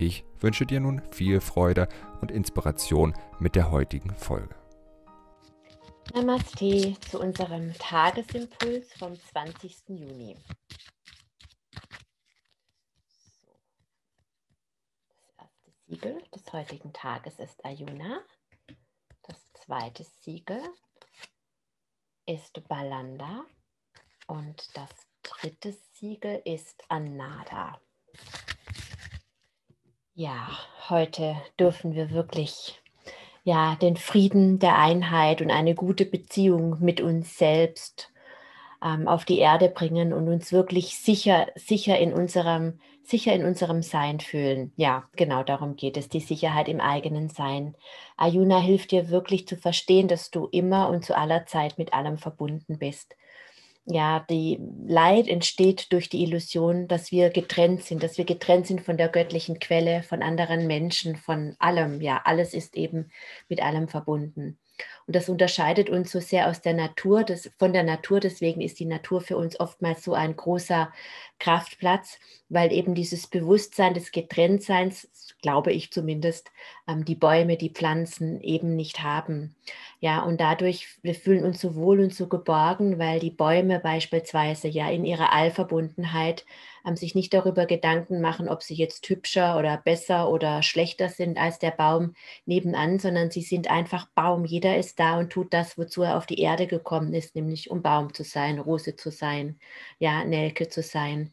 Ich wünsche dir nun viel Freude und Inspiration mit der heutigen Folge. Namaste zu unserem Tagesimpuls vom 20. Juni. Das erste Siegel des heutigen Tages ist Ayuna. Das zweite Siegel ist Balanda. Und das dritte Siegel ist Anada. Ja, heute dürfen wir wirklich ja, den Frieden der Einheit und eine gute Beziehung mit uns selbst ähm, auf die Erde bringen und uns wirklich sicher, sicher in unserem, sicher in unserem Sein fühlen. Ja, genau darum geht es, die Sicherheit im eigenen Sein. Ayuna hilft dir wirklich zu verstehen, dass du immer und zu aller Zeit mit allem verbunden bist ja, die Leid entsteht durch die Illusion, dass wir getrennt sind, dass wir getrennt sind von der göttlichen Quelle, von anderen Menschen, von allem. Ja, alles ist eben mit allem verbunden. Und das unterscheidet uns so sehr aus der Natur, das, von der Natur. Deswegen ist die Natur für uns oftmals so ein großer Kraftplatz, weil eben dieses Bewusstsein des Getrenntseins, glaube ich zumindest, ähm, die Bäume, die Pflanzen eben nicht haben. Ja, und dadurch, wir fühlen uns so wohl und so geborgen, weil die Bäume beispielsweise ja in ihrer Allverbundenheit ähm, sich nicht darüber Gedanken machen, ob sie jetzt hübscher oder besser oder schlechter sind als der Baum nebenan, sondern sie sind einfach Baum. Jeder ist da und tut das, wozu er auf die Erde gekommen ist, nämlich um Baum zu sein, Rose zu sein, ja, Nelke zu sein.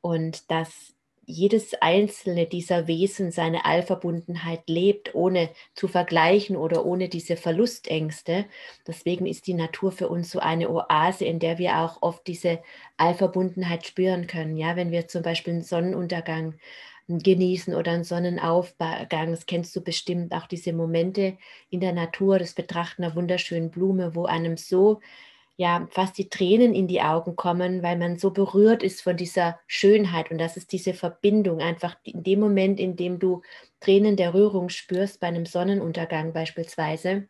Und das jedes einzelne dieser Wesen seine Allverbundenheit lebt, ohne zu vergleichen oder ohne diese Verlustängste. Deswegen ist die Natur für uns so eine Oase, in der wir auch oft diese Allverbundenheit spüren können. Ja, wenn wir zum Beispiel einen Sonnenuntergang genießen oder einen Sonnenaufgang, das kennst du bestimmt auch diese Momente in der Natur, das Betrachten einer wunderschönen Blume, wo einem so ja fast die Tränen in die Augen kommen, weil man so berührt ist von dieser Schönheit. Und das ist diese Verbindung einfach in dem Moment, in dem du Tränen der Rührung spürst bei einem Sonnenuntergang beispielsweise,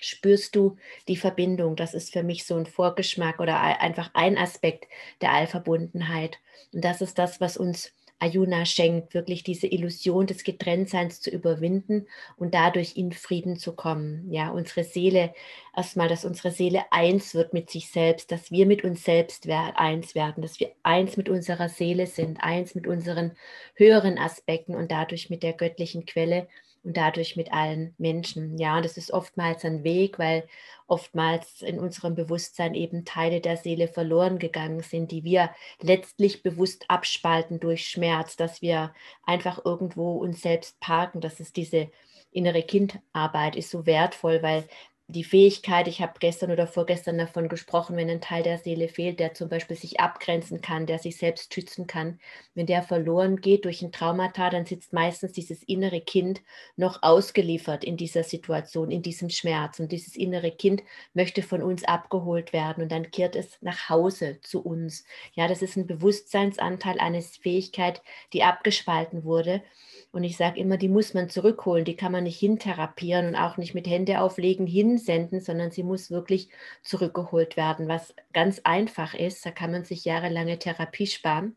spürst du die Verbindung. Das ist für mich so ein Vorgeschmack oder einfach ein Aspekt der Allverbundenheit. Und das ist das, was uns Ayuna schenkt, wirklich diese Illusion des Getrenntseins zu überwinden und dadurch in Frieden zu kommen. Ja, unsere Seele, erstmal, dass unsere Seele eins wird mit sich selbst, dass wir mit uns selbst eins werden, dass wir eins mit unserer Seele sind, eins mit unseren höheren Aspekten und dadurch mit der göttlichen Quelle und dadurch mit allen Menschen. Ja, das ist oftmals ein Weg, weil oftmals in unserem Bewusstsein eben Teile der Seele verloren gegangen sind, die wir letztlich bewusst abspalten durch Schmerz, dass wir einfach irgendwo uns selbst parken. Das ist diese innere Kindarbeit, ist so wertvoll, weil die Fähigkeit, ich habe gestern oder vorgestern davon gesprochen, wenn ein Teil der Seele fehlt, der zum Beispiel sich abgrenzen kann, der sich selbst schützen kann, wenn der verloren geht durch ein Traumata, dann sitzt meistens dieses innere Kind noch ausgeliefert in dieser Situation, in diesem Schmerz. Und dieses innere Kind möchte von uns abgeholt werden und dann kehrt es nach Hause zu uns. Ja, das ist ein Bewusstseinsanteil, eine Fähigkeit, die abgespalten wurde. Und ich sage immer, die muss man zurückholen, die kann man nicht hintherapieren und auch nicht mit Hände auflegen hinsenden, sondern sie muss wirklich zurückgeholt werden, was ganz einfach ist. Da kann man sich jahrelange Therapie sparen.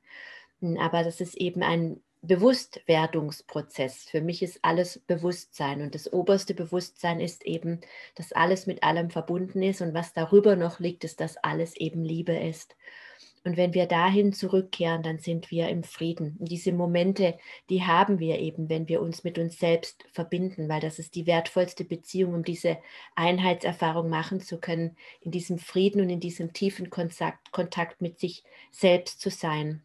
Hm, aber das ist eben ein Bewusstwerdungsprozess. Für mich ist alles Bewusstsein und das oberste Bewusstsein ist eben, dass alles mit allem verbunden ist und was darüber noch liegt, ist, dass alles eben Liebe ist. Und wenn wir dahin zurückkehren, dann sind wir im Frieden. Und diese Momente, die haben wir eben, wenn wir uns mit uns selbst verbinden, weil das ist die wertvollste Beziehung, um diese Einheitserfahrung machen zu können, in diesem Frieden und in diesem tiefen Kontakt, Kontakt mit sich selbst zu sein.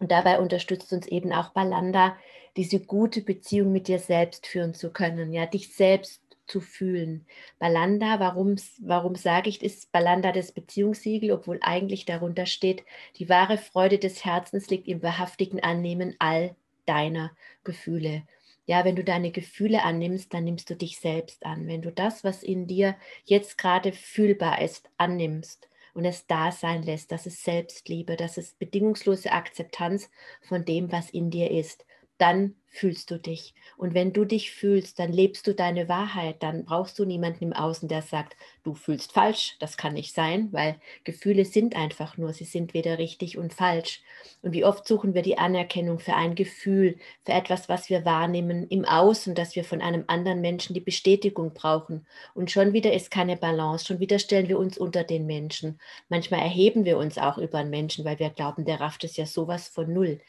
Und dabei unterstützt uns eben auch Balanda, diese gute Beziehung mit dir selbst führen zu können, ja, dich selbst zu fühlen. Balanda, warum, warum sage ich, ist Balanda das Beziehungssiegel, obwohl eigentlich darunter steht, die wahre Freude des Herzens liegt im wahrhaftigen Annehmen all deiner Gefühle. Ja, wenn du deine Gefühle annimmst, dann nimmst du dich selbst an. Wenn du das, was in dir jetzt gerade fühlbar ist, annimmst und es da sein lässt, das ist Selbstliebe, das ist bedingungslose Akzeptanz von dem, was in dir ist, dann fühlst du dich. Und wenn du dich fühlst, dann lebst du deine Wahrheit. Dann brauchst du niemanden im Außen, der sagt, du fühlst falsch. Das kann nicht sein, weil Gefühle sind einfach nur, sie sind weder richtig und falsch. Und wie oft suchen wir die Anerkennung für ein Gefühl, für etwas, was wir wahrnehmen im Außen, dass wir von einem anderen Menschen die Bestätigung brauchen. Und schon wieder ist keine Balance, schon wieder stellen wir uns unter den Menschen. Manchmal erheben wir uns auch über einen Menschen, weil wir glauben, der rafft es ja sowas von null.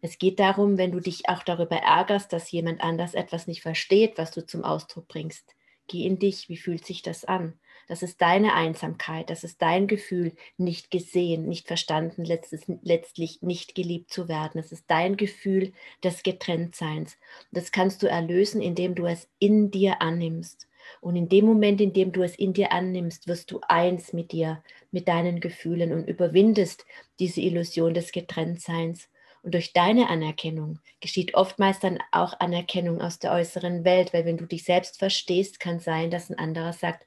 Es geht darum, wenn du dich auch darüber ärgerst, dass jemand anders etwas nicht versteht, was du zum Ausdruck bringst. Geh in dich, wie fühlt sich das an? Das ist deine Einsamkeit, das ist dein Gefühl, nicht gesehen, nicht verstanden, letztlich nicht geliebt zu werden. Das ist dein Gefühl des Getrenntseins. Das kannst du erlösen, indem du es in dir annimmst. Und in dem Moment, in dem du es in dir annimmst, wirst du eins mit dir, mit deinen Gefühlen und überwindest diese Illusion des Getrenntseins und durch deine Anerkennung geschieht oftmals dann auch Anerkennung aus der äußeren Welt, weil wenn du dich selbst verstehst, kann sein, dass ein anderer sagt,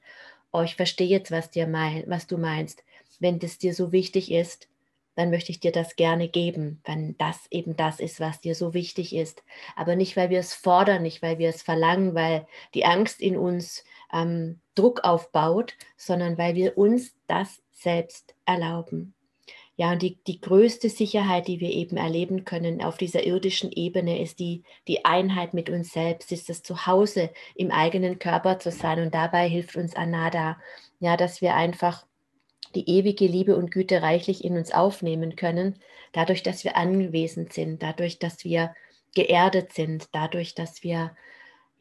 oh, ich verstehe jetzt, was, dir mein, was du meinst. Wenn das dir so wichtig ist, dann möchte ich dir das gerne geben, wenn das eben das ist, was dir so wichtig ist. Aber nicht, weil wir es fordern, nicht, weil wir es verlangen, weil die Angst in uns ähm, Druck aufbaut, sondern weil wir uns das selbst erlauben. Ja, und die, die größte Sicherheit, die wir eben erleben können auf dieser irdischen Ebene, ist die, die Einheit mit uns selbst, ist das Zuhause im eigenen Körper zu sein. Und dabei hilft uns Anada, ja, dass wir einfach die ewige Liebe und Güte reichlich in uns aufnehmen können, dadurch, dass wir anwesend sind, dadurch, dass wir geerdet sind, dadurch, dass wir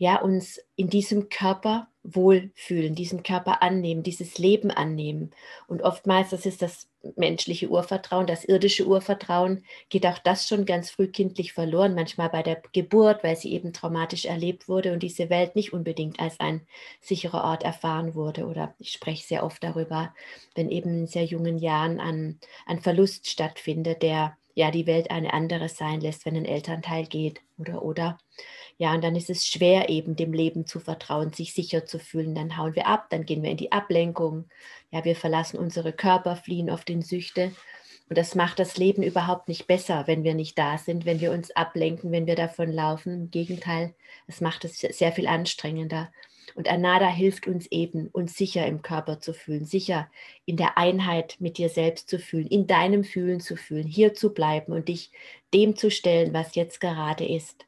ja, uns in diesem Körper wohlfühlen, diesen Körper annehmen, dieses Leben annehmen. Und oftmals, das ist das menschliche Urvertrauen, das irdische Urvertrauen, geht auch das schon ganz frühkindlich verloren, manchmal bei der Geburt, weil sie eben traumatisch erlebt wurde und diese Welt nicht unbedingt als ein sicherer Ort erfahren wurde. Oder ich spreche sehr oft darüber, wenn eben in sehr jungen Jahren ein, ein Verlust stattfindet, der ja die Welt eine andere sein lässt, wenn ein Elternteil geht oder oder. Ja, und dann ist es schwer, eben dem Leben zu vertrauen, sich sicher zu fühlen. Dann hauen wir ab, dann gehen wir in die Ablenkung. Ja, wir verlassen unsere Körper, fliehen auf den Süchte. Und das macht das Leben überhaupt nicht besser, wenn wir nicht da sind, wenn wir uns ablenken, wenn wir davon laufen. Im Gegenteil, es macht es sehr viel anstrengender. Und Anada hilft uns eben, uns sicher im Körper zu fühlen, sicher in der Einheit mit dir selbst zu fühlen, in deinem Fühlen zu fühlen, hier zu bleiben und dich dem zu stellen, was jetzt gerade ist.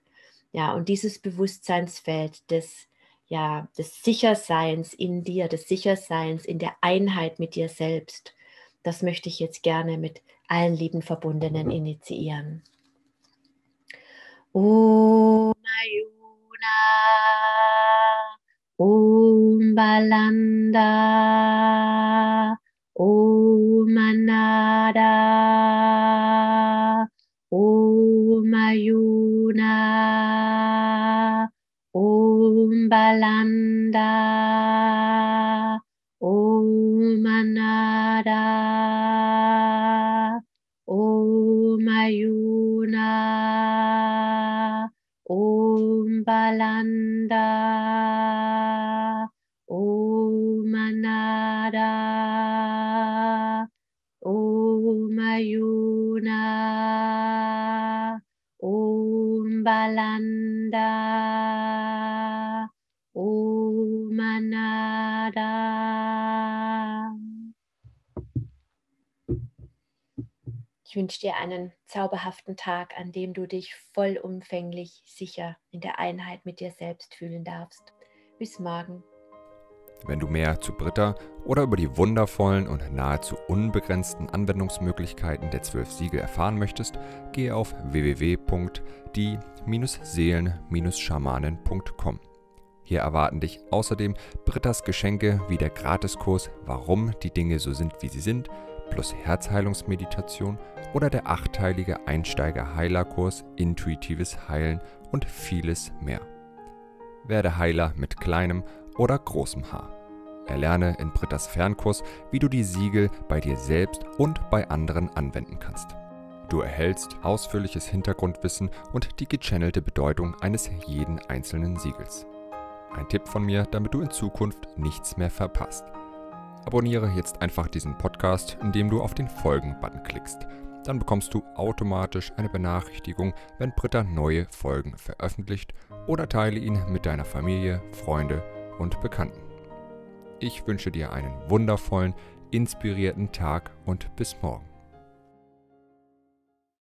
Ja, und dieses Bewusstseinsfeld des, ja, des Sicherseins in dir, des Sicherseins in der Einheit mit dir selbst, das möchte ich jetzt gerne mit allen lieben Verbundenen initiieren. Om Ayuna, Om Balanda, Om Anada, Om Ayuna. Balanda Ich wünsche dir einen zauberhaften Tag, an dem du dich vollumfänglich sicher in der Einheit mit dir selbst fühlen darfst. Bis morgen. Wenn du mehr zu Britta oder über die wundervollen und nahezu unbegrenzten Anwendungsmöglichkeiten der zwölf Siegel erfahren möchtest, gehe auf www.die-seelen-schamanen.com. Hier erwarten dich außerdem Brittas Geschenke wie der Gratiskurs Warum die Dinge so sind, wie sie sind, plus Herzheilungsmeditation oder der achteilige Einsteiger-Heilerkurs Intuitives Heilen und vieles mehr. Werde Heiler mit kleinem oder großem Haar. Erlerne in Brittas Fernkurs, wie du die Siegel bei dir selbst und bei anderen anwenden kannst. Du erhältst ausführliches Hintergrundwissen und die gechannelte Bedeutung eines jeden einzelnen Siegels. Ein Tipp von mir, damit du in Zukunft nichts mehr verpasst. Abonniere jetzt einfach diesen Podcast, indem du auf den Folgen-Button klickst. Dann bekommst du automatisch eine Benachrichtigung, wenn Britta neue Folgen veröffentlicht oder teile ihn mit deiner Familie, Freunde und Bekannten. Ich wünsche dir einen wundervollen, inspirierten Tag und bis morgen.